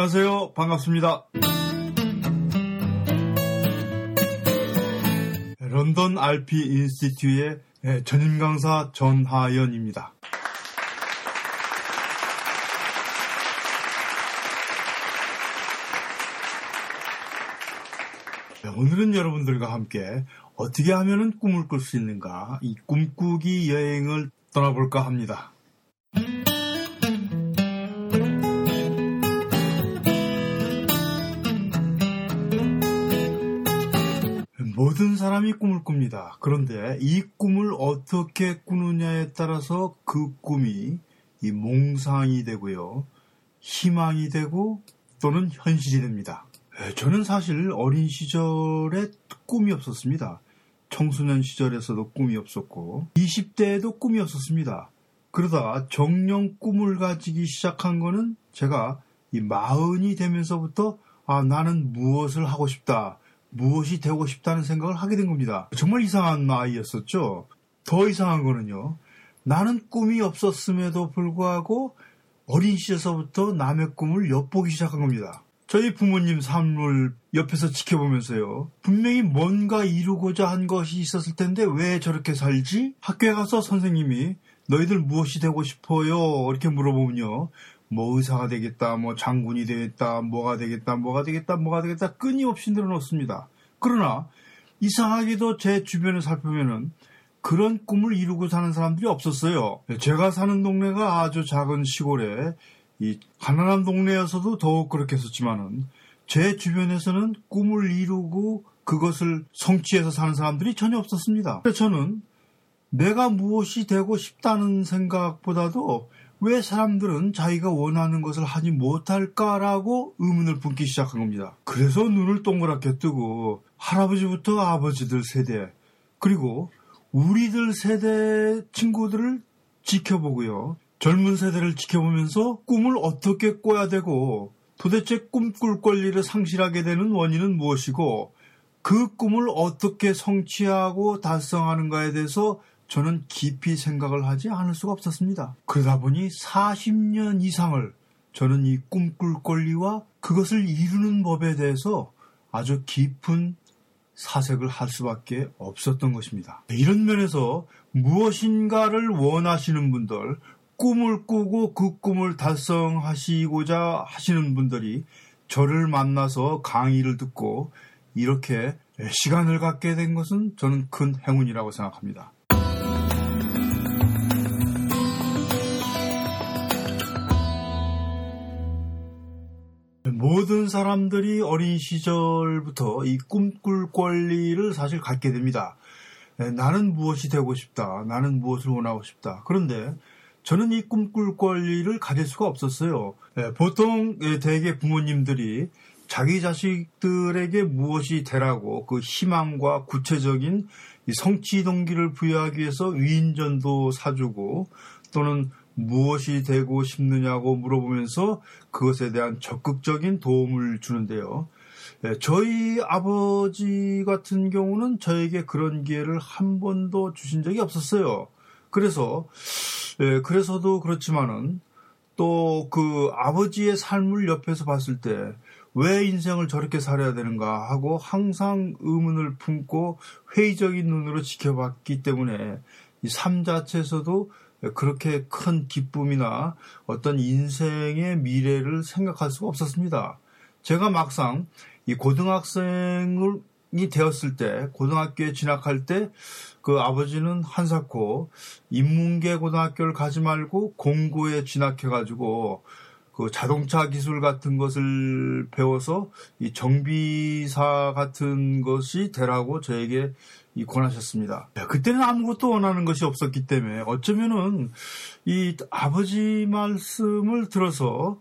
안녕하세요. 반갑습니다. 런던 RP 인스티튜의 전임 강사 전하연입니다. 네, 오늘은 여러분들과 함께 어떻게 하면 꿈을 꿀 수 있는가 이 꿈꾸기 여행을 떠나볼까 합니다. 모든 사람이 꿈을 꿉니다. 그런데 이 꿈을 어떻게 꾸느냐에 따라서 그 꿈이 이 몽상이 되고요. 희망이 되고 또는 현실이 됩니다. 저는 사실 어린 시절에 꿈이 없었습니다. 청소년 시절에서도 꿈이 없었고 20대에도 꿈이 없었습니다. 그러다 정령 꿈을 가지기 시작한 거는 제가 이 마흔이 되면서부터 아 나는 무엇을 하고 싶다. 무엇이 되고 싶다는 생각을 하게 된 겁니다. 정말 이상한 아이였었죠. 더 이상한 거는요. 나는 꿈이 없었음에도 불구하고 어린 시절서부터 남의 꿈을 엿보기 시작한 겁니다. 저희 부모님 삶을 옆에서 지켜보면서요. 분명히 뭔가 이루고자 한 것이 있었을 텐데 왜 저렇게 살지? 학교에 가서 선생님이 너희들 무엇이 되고 싶어요? 이렇게 물어보면요. 뭐 의사가 되겠다, 뭐 장군이 되겠다, 뭐가 되겠다, 뭐가 되겠다, 뭐가 되겠다 끊임없이 늘어놓습니다. 그러나 이상하게도 제 주변을 살펴보면은 그런 꿈을 이루고 사는 사람들이 없었어요. 제가 사는 동네가 아주 작은 시골에 이 가난한 동네여서도 더욱 그렇게 했었지만은 제 주변에서는 꿈을 이루고 그것을 성취해서 사는 사람들이 전혀 없었습니다. 저는 내가 무엇이 되고 싶다는 생각보다도 왜 사람들은 자기가 원하는 것을 하지 못할까라고 의문을 품기 시작한 겁니다. 그래서 눈을 동그랗게 뜨고 할아버지부터 아버지들 세대 그리고 우리들 세대 친구들을 지켜보고요. 젊은 세대를 지켜보면서 꿈을 어떻게 꿔야 되고 도대체 꿈꿀 권리를 상실하게 되는 원인은 무엇이고 그 꿈을 어떻게 성취하고 달성하는가에 대해서 저는 깊이 생각을 하지 않을 수가 없었습니다. 그러다 보니 40년 이상을 저는 이 꿈꿀 권리와 그것을 이루는 법에 대해서 아주 깊은 사색을 할 수밖에 없었던 것입니다. 이런 면에서 무엇인가를 원하시는 분들, 꿈을 꾸고 그 꿈을 달성하시고자 하시는 분들이 저를 만나서 강의를 듣고 이렇게 시간을 갖게 된 것은 저는 큰 행운이라고 생각합니다. 모든 사람들이 어린 시절부터 이 꿈꿀 권리를 사실 갖게 됩니다. 나는 무엇이 되고 싶다. 나는 무엇을 원하고 싶다. 그런데 저는 이 꿈꿀 권리를 가질 수가 없었어요. 예, 보통 예, 대개 부모님들이 자기 자식들에게 무엇이 되라고 그 희망과 구체적인 성취 동기를 부여하기 위해서 위인전도 사주고 또는 무엇이 되고 싶느냐고 물어보면서 그것에 대한 적극적인 도움을 주는데요. 예, 저희 아버지 같은 경우는 저에게 그런 기회를 한 번도 주신 적이 없었어요. 그래서 예, 그래서도 그렇지만은 또 그 아버지의 삶을 옆에서 봤을 때 왜 인생을 저렇게 살아야 되는가 하고 항상 의문을 품고 회의적인 눈으로 지켜봤기 때문에 이 삶 자체에서도 그렇게 큰 기쁨이나 어떤 인생의 미래를 생각할 수가 없었습니다. 제가 막상 이 고등학생을 이 되었을 때 고등학교에 진학할 때 그 아버지는 한사코 인문계 고등학교를 가지 말고 공고에 진학해 가지고 그 자동차 기술 같은 것을 배워서 이 정비사 같은 것이 되라고 저에게 이 권하셨습니다. 그때는 아무것도 원하는 것이 없었기 때문에 어쩌면은 이 아버지 말씀을 들어서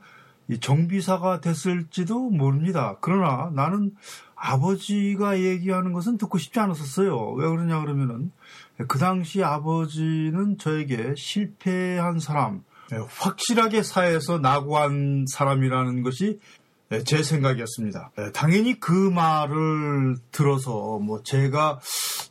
이 정비사가 됐을지도 모릅니다. 그러나 나는 아버지가 얘기하는 것은 듣고 싶지 않았었어요. 왜 그러냐 그러면은 그 당시 아버지는 저에게 실패한 사람, 확실하게 사회에서 낙오한 사람이라는 것이 제 생각이었습니다. 당연히 그 말을 들어서 뭐 제가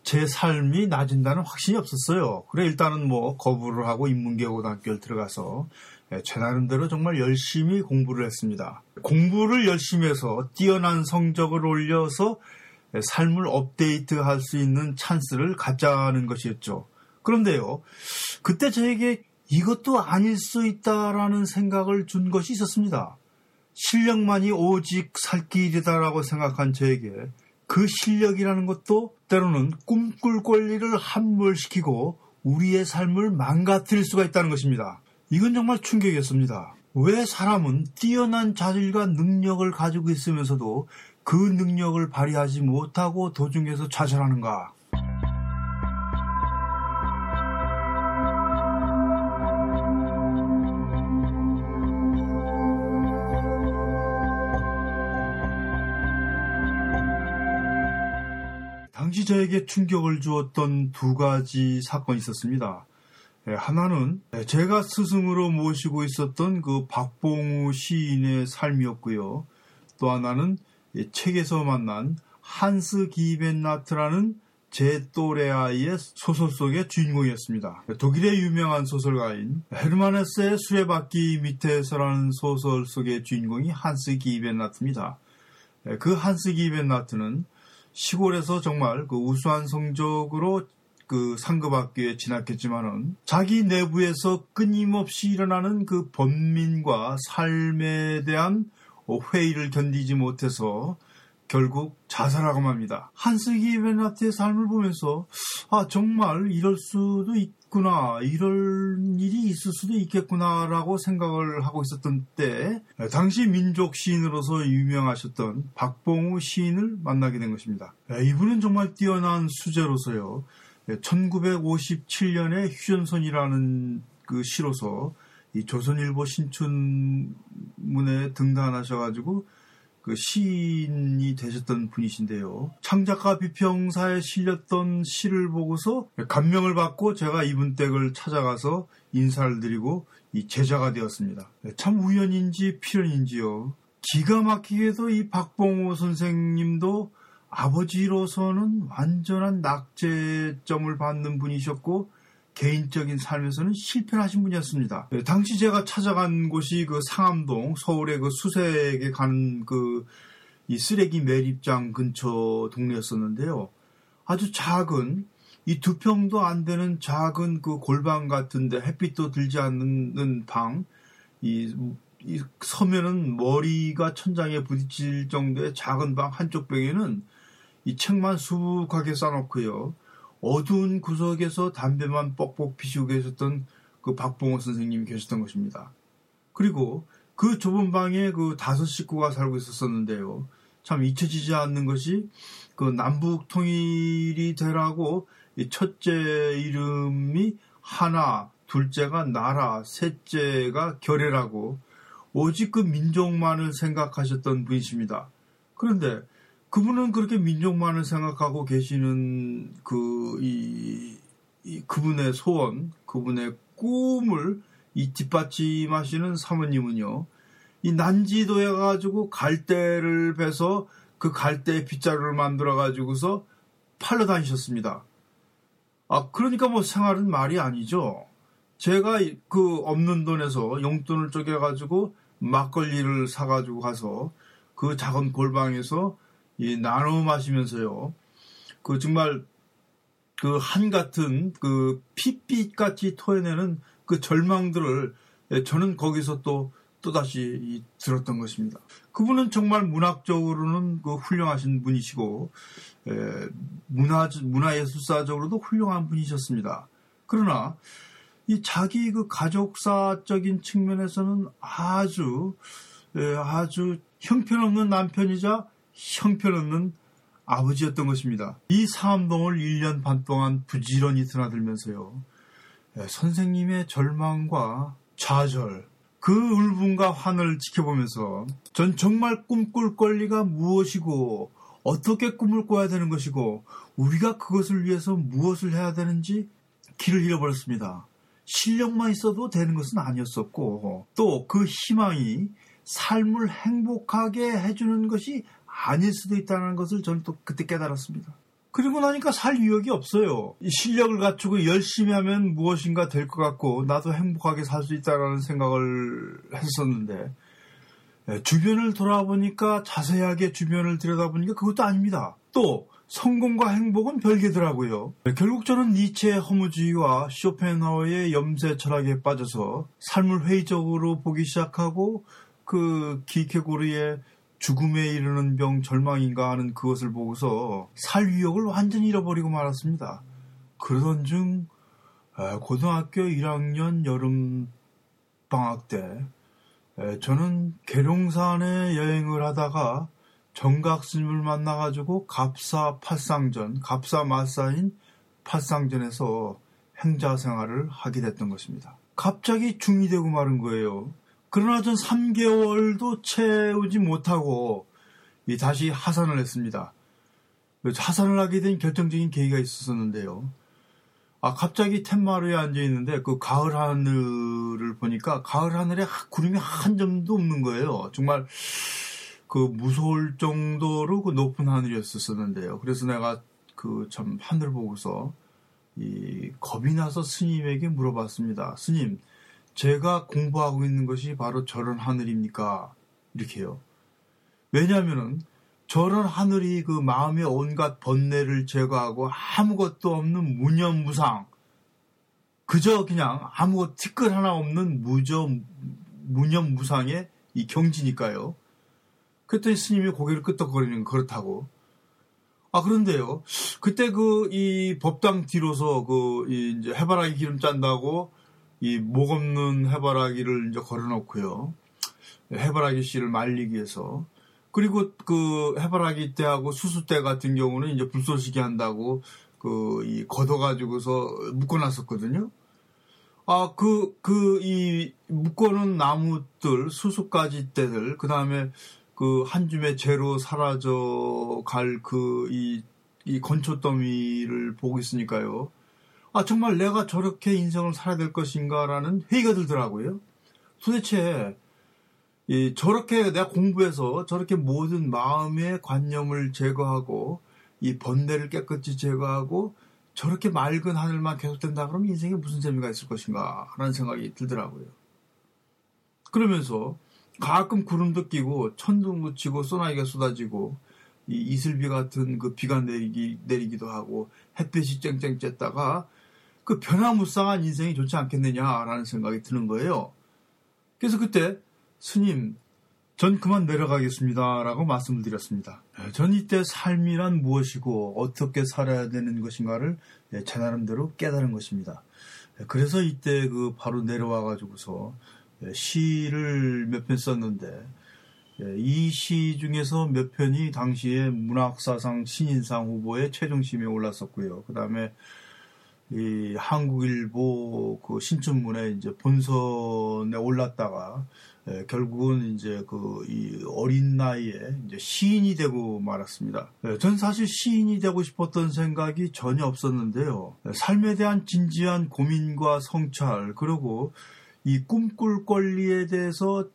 제 삶이 나아진다는 확신이 없었어요. 그래 일단은 뭐 거부를 하고 인문계 고등학교를 들어가서 예, 제 나름대로 정말 열심히 공부를 했습니다. 공부를 열심히 해서 뛰어난 성적을 올려서 예, 삶을 업데이트할 수 있는 찬스를 갖자는 것이었죠. 그런데요, 그때 저에게 이것도 아닐 수 있다라는 생각을 준 것이 있었습니다. 실력만이 오직 살 길이다라고 생각한 저에게 그 실력이라는 것도 때로는 꿈꿀 권리를 함몰시키고 우리의 삶을 망가뜨릴 수가 있다는 것입니다. 이건 정말 충격이었습니다. 왜 사람은 뛰어난 자질과 능력을 가지고 있으면서도 그 능력을 발휘하지 못하고 도중에서 좌절하는가? 저에게 충격을 주었던 두 가지 사건이 있었습니다. 예, 하나는 제가 스승으로 모시고 있었던 그 박봉우 시인의 삶이었고요. 또 하나는 책에서 만난 한스 기벤나트라는 제 또래 아이의 소설 속의 주인공이었습니다. 독일의 유명한 소설가인 헤르만헤스의 수레바퀴 밑에서라는 소설 속의 주인공이 한스 기벤나트입니다. 예, 그 한스 기벤나트는 시골에서 정말 그 우수한 성적으로 그 상급학교에 진학했지만은 자기 내부에서 끊임없이 일어나는 그 번민과 삶에 대한 회의를 견디지 못해서 결국 자살하고 맙니다. 한스기 베나트의 삶을 보면서 아 정말 이럴 수도 있구나 이럴 일이 있을 수도 있겠구나라고 생각을 하고 있었던 때 당시 민족 시인으로서 유명하셨던 박봉우 시인을 만나게 된 것입니다. 이분은 정말 뛰어난 수제로서요. 1957년에 휴전선이라는 그 시로서 이 조선일보 신춘문에 등단하셔가지고 그 시인이 되셨던 분이신데요. 창작가 비평사에 실렸던 시를 보고서 감명을 받고 제가 이분 댁을 찾아가서 인사를 드리고 이 제자가 되었습니다. 참 우연인지 필연인지요. 기가 막히게도 이 박봉호 선생님도 아버지로서는 완전한 낙제점을 받는 분이셨고 개인적인 삶에서는 실패를 하신 분이었습니다. 네, 당시 제가 찾아간 곳이 그 상암동 서울의 그 수색에 가는 그 이 쓰레기 매립장 근처 동네였었는데요. 아주 작은 이 두 평도 안 되는 작은 그 골방 같은데 햇빛도 들지 않는 방, 이, 이 서면은 머리가 천장에 부딪힐 정도의 작은 방 한쪽 벽에는 이 책만 수북하게 쌓아놓고요. 어두운 구석에서 담배만 뻑뻑 피시고 계셨던 그 박봉호 선생님이 계셨던 것입니다. 그리고 그 좁은 방에 그 다섯 식구가 살고 있었었는데요. 참 잊혀지지 않는 것이 그 남북 통일이 되라고 첫째 이름이 하나, 둘째가 나라, 셋째가 결애라고 오직 그 민족만을 생각하셨던 분이십니다. 그런데 그분은 그렇게 민족만을 생각하고 계시는 그, 이, 이 그분의 소원, 그분의 꿈을 이 뒷받침하시는 사모님은요, 이 난지도에 가지고 갈대를 베서 그 갈대 빗자루를 만들어 가지고서 팔러 다니셨습니다. 아, 그러니까 뭐 생활은 말이 아니죠. 제가 그 없는 돈에서 용돈을 쪼개가지고 막걸리를 사가지고 가서 그 작은 골방에서 이 나눠 마시면서요. 그 정말 그 한 같은 그 핏빛 같이 토해내는 그 절망들을 예, 저는 거기서 또 또다시 들었던 것입니다. 그분은 정말 문학적으로는 그 훌륭하신 분이시고 문화 문화예술사적으로도 훌륭한 분이셨습니다. 그러나 이 자기 그 가족사적인 측면에서는 아주 아주 형편없는 남편이자 형편없는 아버지였던 것입니다. 이 사암동을 1년 반 동안 부지런히 드나들면서요. 예, 선생님의 절망과 좌절, 그 울분과 환을 지켜보면서 전 정말 꿈꿀 권리가 무엇이고 어떻게 꿈을 꿔야 되는 것이고 우리가 그것을 위해서 무엇을 해야 되는지 길을 잃어버렸습니다. 실력만 있어도 되는 것은 아니었었고 또 그 희망이 삶을 행복하게 해주는 것이 아닐 수도 있다는 것을 저는 또 그때 깨달았습니다. 그리고 나니까 살 유혹이 없어요. 실력을 갖추고 열심히 하면 무엇인가 될 것 같고 나도 행복하게 살 수 있다라는 생각을 했었는데 예, 주변을 돌아보니까 자세하게 주변을 들여다보니까 그것도 아닙니다. 또 성공과 행복은 별개더라고요. 예, 결국 저는 니체의 허무주의와 쇼펜하우의 염세 철학에 빠져서 삶을 회의적으로 보기 시작하고 그 기케고르의 죽음에 이르는 병 절망인가 하는 그것을 보고서 살 위력을 완전히 잃어버리고 말았습니다. 그러던 중 고등학교 1학년 여름 방학 때 저는 계룡산에 여행을 하다가 정각 스님을 만나가지고 갑사 팔상전, 갑사 마사인 팔상전에서 행자 생활을 하게 됐던 것입니다. 갑자기 중이 되고 마른 거예요. 그러나 전 3개월도 채우지 못하고 다시 하산을 했습니다. 하산을 하게 된 결정적인 계기가 있었는데요. 아, 갑자기 텐마루에 앉아 있는데 그 가을 하늘을 보니까 가을 하늘에 구름이 한 점도 없는 거예요. 정말 그 무서울 정도로 그 높은 하늘이었었는데요. 그래서 내가 그 참 하늘 보고서 이 겁이 나서 스님에게 물어봤습니다. 스님, 제가 공부하고 있는 것이 바로 저런 하늘입니까? 이렇게요. 왜냐하면은 저런 하늘이 그 마음의 온갖 번뇌를 제거하고 아무것도 없는 무념무상 그저 그냥 아무것 티끌 하나 없는 무저 무념무상의 이 경지니까요. 그랬더니 스님이 고개를 끄덕거리는 그렇다고. 아 그런데요. 그때 그 이 법당 뒤로서 그 이제 해바라기 기름 짠다고 이 목 없는 해바라기를 이제 걸어놓고요. 해바라기 씨를 말리기 위해서. 그리고 그 해바라기 때하고 수수 때 같은 경우는 이제 불쏘시개 한다고 그 이 걷어가지고서 묶어놨었거든요. 아, 그, 그, 이, 묶어놓은 나무들, 수수까지 때들, 그 다음에 그 한 줌의 재로 사라져 갈 그, 이, 이 건초더미를 보고 있으니까요. 아, 정말 내가 저렇게 인생을 살아야 될 것인가라는 회의가 들더라고요. 도대체, 이, 저렇게 내가 공부해서 저렇게 모든 마음의 관념을 제거하고 이 번뇌를 깨끗이 제거하고 저렇게 맑은 하늘만 계속된다 그러면 인생에 무슨 재미가 있을 것인가 라는 생각이 들더라고요. 그러면서 가끔 구름도 끼고 천둥 묻히고 소나기가 쏟아지고 이 이슬비 같은 그 비가 내리기, 내리기도 하고 햇빛이 쨍쨍 쬐다가 그 변화무쌍한 인생이 좋지 않겠느냐라는 생각이 드는 거예요. 그래서 그때 스님, 전 그만 내려가겠습니다. 라고 말씀을 드렸습니다. 네, 전 이때 삶이란 무엇이고 어떻게 살아야 되는 것인가를 네, 제 나름대로 깨달은 것입니다. 네, 그래서 이때 그 바로 내려와 가지고서 시를 몇 편 썼는데 이 시 중에서 몇 편이 당시에 문학사상 신인상 후보에 최종심에 올랐었고요. 그 다음에 이 한국일보 그 신춘문에 이제 본선에 올랐다가 예, 결국은 이제 그 이 어린 나이에 이제 시인이 되고 말았습니다. 예, 전 사실 시인이 되고 싶었던 생각이 전혀 없었는데요. 예, 삶에 대한 진지한 고민과 성찰 그리고 이 꿈꿀 권리에 대해서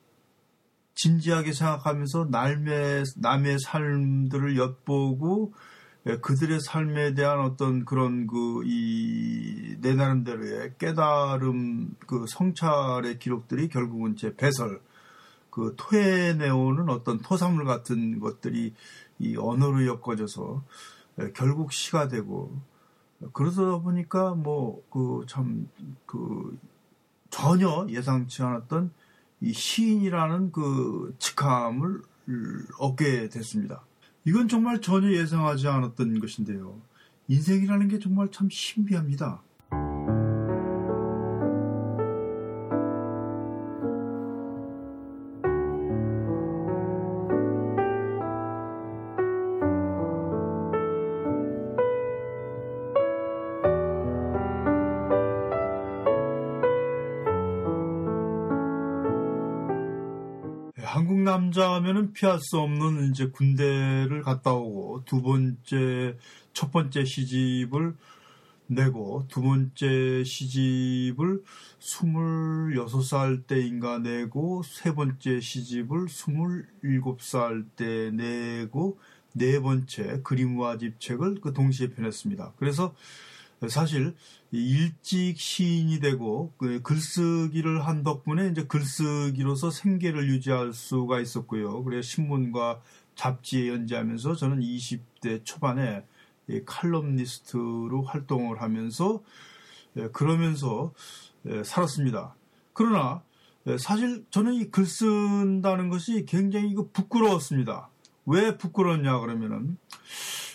진지하게 생각하면서 남의 남의 삶들을 엿보고 예, 그들의 삶에 대한 어떤 그런 그 이 내 나름대로의 깨달음 그 성찰의 기록들이 결국은 제 배설 그 토해내오는 어떤 토사물 같은 것들이 이 언어로 엮어져서 예, 결국 시가 되고 그러다 보니까 뭐 그 참그 그 전혀 예상치 않았던 이 시인이라는 그 직함을 얻게 됐습니다. 이건 정말 전혀 예상하지 않았던 것인데요. 인생이라는 게 정말 참 신비합니다. 남자 하면은 피할 수 없는 이제 군대를 갔다 오고 두 번째 첫 번째 시집을 내고 두 번째 시집을 26살 때인가 내고 세 번째 시집을 27살 때 내고 네 번째 그림과 집책을 그 동시에 펴냈습니다. 그래서 사실 일찍 시인이 되고 그 글쓰기를 한 덕분에 이제 글쓰기로서 생계를 유지할 수가 있었고요. 그래서 신문과 잡지에 연재하면서 저는 20대 초반에 칼럼니스트로 활동을 하면서 예, 그러면서 예, 살았습니다. 그러나 예, 사실 저는 이 글 쓴다는 것이 굉장히 부끄러웠습니다. 왜 부끄러웠냐 그러면은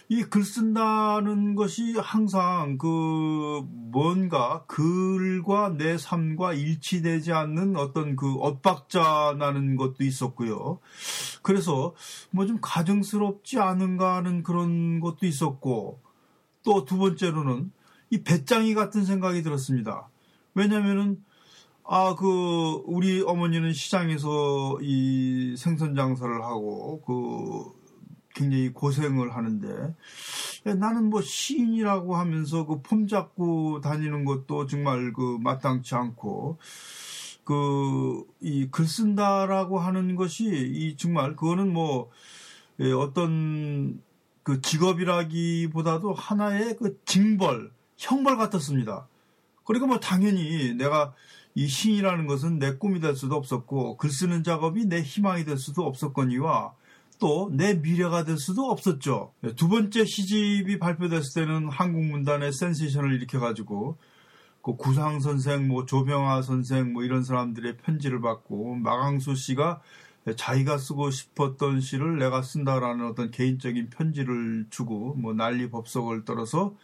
이 글 쓴다는 것이 항상 그 뭔가 글과 내 삶과 일치되지 않는 어떤 그 엇박자 나는 것도 있었고요. 그래서 뭐 좀 가정스럽지 않은가 하는 그런 것도 있었고 또 두 번째로는 이 배짱이 같은 생각이 들었습니다. 왜냐면은 아, 그, 우리 어머니는 시장에서 이 생선 장사를 하고, 그, 굉장히 고생을 하는데, 나는 뭐 시인이라고 하면서 그 폼 잡고 다니는 것도 정말 그 마땅치 않고, 그, 이 글 쓴다라고 하는 것이, 이 정말, 그거는 뭐, 예, 어떤 그 직업이라기보다도 하나의 그 징벌, 형벌 같았습니다. 그리고 뭐 당연히 내가 이 시인이라는 것은 내 꿈이 될 수도 없었고 글 쓰는 작업이 내 희망이 될 수도 없었거니와 또 내 미래가 될 수도 없었죠. 두 번째 시집이 발표됐을 때는 한국 문단의 센세이션을 일으켜가지고 그 구상 선생, 뭐 조병아 선생, 뭐 이런 사람들의 편지를 받고 마강수 씨가 자기가 쓰고 싶었던 시를 내가 쓴다라는 어떤 개인적인 편지를 주고 뭐 난리 법석을 떨어서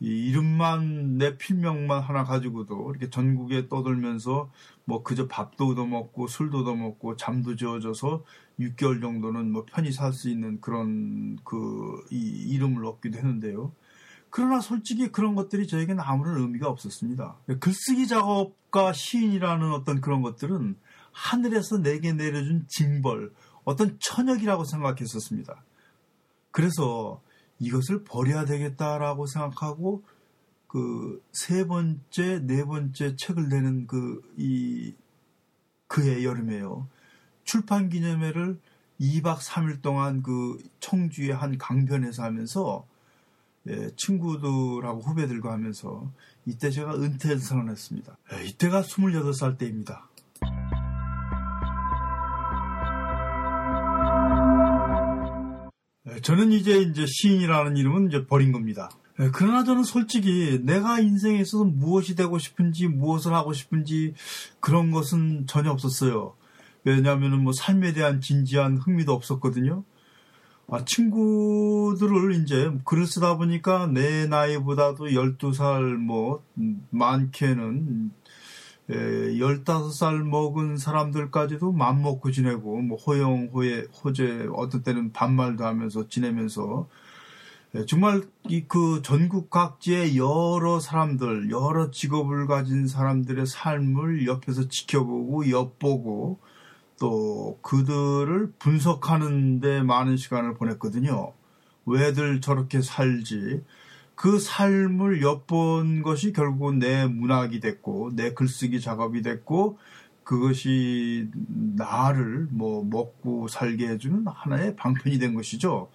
이 이름만 내 필명만 하나 가지고도 이렇게 전국에 떠들면서 뭐 그저 밥도 얻어먹고 술도 얻어먹고 잠도 지어져서 6개월 정도는 뭐 편히 살 수 있는 그런 그 이 이름을 얻기도 했는데요. 그러나 솔직히 그런 것들이 저에게는 아무런 의미가 없었습니다. 글쓰기 작업과 시인이라는 어떤 그런 것들은 하늘에서 내게 내려준 징벌, 어떤 천역이라고 생각했었습니다. 그래서 이것을 버려야 되겠다라고 생각하고 그 세 번째, 네 번째 책을 내는 그 이 그해 여름에요. 출판 기념회를 2박 3일 동안 그 청주의 한 강변에서 하면서 예, 친구들하고 후배들과 하면서 이때 제가 은퇴를 선언했습니다. 예, 이때가 28살 때입니다. 저는 이제 이제 시인이라는 이름은 이제 버린 겁니다. 예, 그러나 저는 솔직히 내가 인생에 있어서 무엇이 되고 싶은지 무엇을 하고 싶은지 그런 것은 전혀 없었어요. 왜냐하면 뭐 삶에 대한 진지한 흥미도 없었거든요. 아, 친구들을 이제 글을 쓰다 보니까 내 나이보다도 12살 뭐 많게는 15살 예, 먹은 사람들까지도 맘먹고 지내고, 뭐, 호영, 호예, 호재, 어떤 때는 반말도 하면서 지내면서, 예, 정말 이 그 전국 각지의 여러 사람들, 여러 직업을 가진 사람들의 삶을 옆에서 지켜보고, 엿보고, 또 그들을 분석하는 데 많은 시간을 보냈거든요. 왜들 저렇게 살지, 그 삶을 엿본 것이 결국 내 문학이 됐고 내 글쓰기 작업이 됐고 그것이 나를 뭐 먹고 살게 해주는 하나의 방편이 된 것이죠.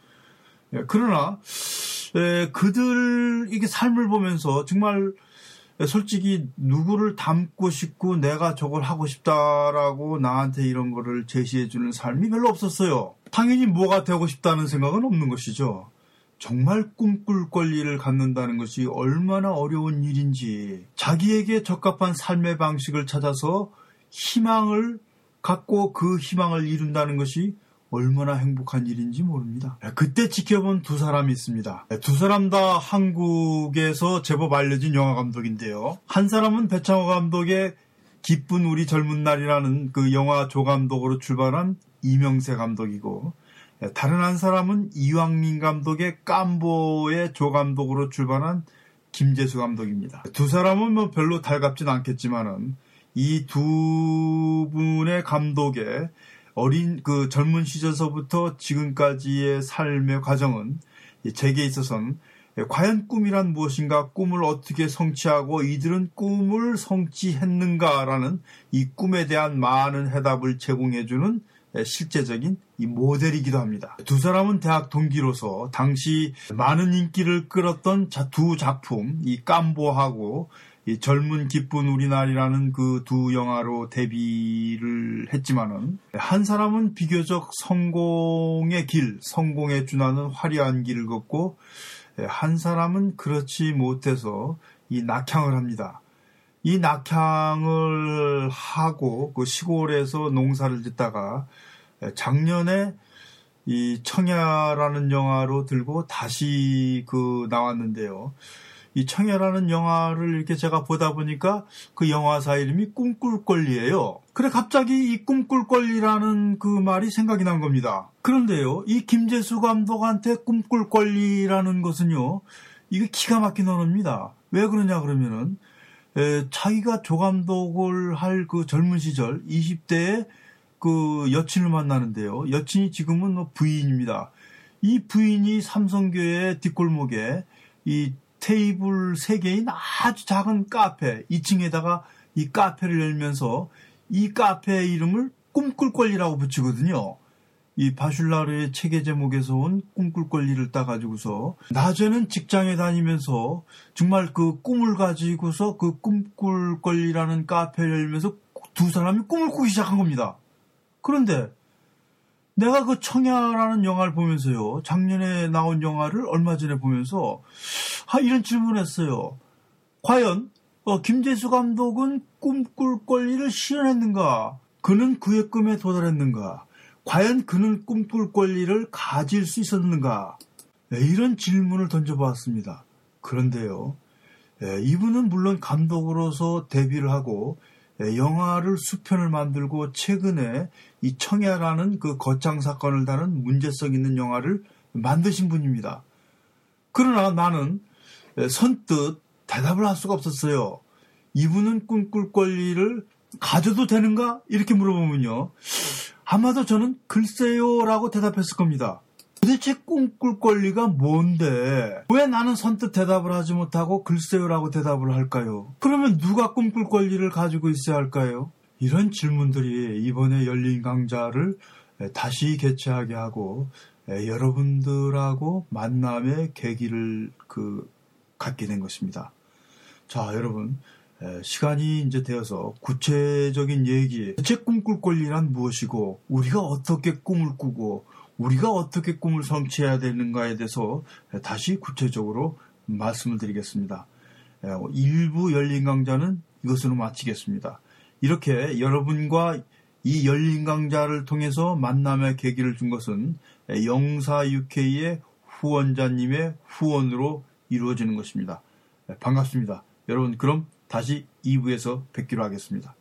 예, 그러나 예, 그들 이게 삶을 보면서 정말 솔직히 누구를 닮고 싶고 내가 저걸 하고 싶다라고 나한테 이런 거를 제시해주는 삶이 별로 없었어요. 당연히 뭐가 되고 싶다는 생각은 없는 것이죠. 정말 꿈꿀 권리를 갖는다는 것이 얼마나 어려운 일인지 자기에게 적합한 삶의 방식을 찾아서 희망을 갖고 그 희망을 이룬다는 것이 얼마나 행복한 일인지 모릅니다. 그때 지켜본 두 사람이 있습니다. 두 사람 다 한국에서 제법 알려진 영화 감독인데요. 한 사람은 배창호 감독의 기쁜 우리 젊은 날이라는 그 영화 조감독으로 출발한 이명세 감독이고 예, 다른 한 사람은 이왕민 감독의 깜보의 조감독으로 출발한 김재수 감독입니다. 두 사람은 뭐 별로 달갑진 않겠지만은 이 두 분의 감독의 어린 그 젊은 시절서부터 지금까지의 삶의 과정은 제게 있어서는 과연 꿈이란 무엇인가 꿈을 어떻게 성취하고 이들은 꿈을 성취했는가라는 이 꿈에 대한 많은 해답을 제공해주는 실제적인 이 모델이기도 합니다. 두 사람은 대학 동기로서 당시 많은 인기를 끌었던 두 작품, 이 깜보하고 이 젊은 기쁜 우리나라라는 그 두 영화로 데뷔를 했지만은 한 사람은 비교적 성공의 길, 성공에 준하는 화려한 길을 걷고 한 사람은 그렇지 못해서 이 낙향을 합니다. 이 낙향을 하고 그 시골에서 농사를 짓다가 작년에 이 청야라는 영화로 들고 다시 그 나왔는데요. 이 청야라는 영화를 이렇게 제가 보다 보니까 그 영화사 이름이 꿈꿀걸리예요. 그래 갑자기 이 꿈꿀걸리라는 그 말이 생각이 난 겁니다. 그런데요, 이 김재수 감독한테 꿈꿀걸리라는 것은요, 이게 기가 막힌 언어입니다. 왜 그러냐 그러면은 에, 자기가 조감독을 할 그 젊은 시절 20대에 그 여친을 만나는데요. 여친이 지금은 뭐 부인입니다. 이 부인이 삼성교회 뒷골목에 이 테이블 3개인 아주 작은 카페 2층에다가 이 카페를 열면서 이 카페 이름을 꿈꿀 권리라고 붙이거든요. 이 바슐라르의 체계 제목에서 온 꿈꿀 권리를 따가지고서 낮에는 직장에 다니면서 정말 그 꿈을 가지고서 그 꿈꿀 권리라는 카페를 열면서 두 사람이 꿈을 꾸기 시작한 겁니다. 그런데 내가 그 청야라는 영화를 보면서요. 작년에 나온 영화를 얼마 전에 보면서 아, 이런 질문을 했어요. 과연 어, 김재수 감독은 꿈꿀 권리를 실현했는가? 그는 그의 꿈에 도달했는가? 과연 그는 꿈꿀 권리를 가질 수 있었는가? 네, 이런 질문을 던져보았습니다. 그런데요, 네, 이분은 물론 감독으로서 데뷔를 하고 네, 영화를 수편을 만들고 최근에 이 청야라는 그 거창 사건을 다룬 문제성 있는 영화를 만드신 분입니다. 그러나 나는 선뜻 대답을 할 수가 없었어요. 이분은 꿈꿀 권리를 가져도 되는가? 이렇게 물어보면요. 아마도 저는 글쎄요라고 대답했을 겁니다. 도대체 꿈꿀 권리가 뭔데? 왜 나는 선뜻 대답을 하지 못하고 글쎄요라고 대답을 할까요? 그러면 누가 꿈꿀 권리를 가지고 있어야 할까요? 이런 질문들이 이번에 열린 강좌를 다시 개최하게 하고 여러분들하고 만남의 계기를 그 갖게 된 것입니다. 자, 여러분 시간이 이제 되어서 구체적인 얘기, 제 꿈꿀 권리란 무엇이고 우리가 어떻게 꿈을 꾸고 우리가 어떻게 꿈을 성취해야 되는가에 대해서 다시 구체적으로 말씀을 드리겠습니다. 일부 열린 강좌는 이것으로 마치겠습니다. 이렇게 여러분과 이 열린 강좌를 통해서 만남의 계기를 준 것은 영사 UK의 후원자님의 후원으로 이루어지는 것입니다. 반갑습니다. 여러분 그럼 다시 2부에서 뵙기로 하겠습니다.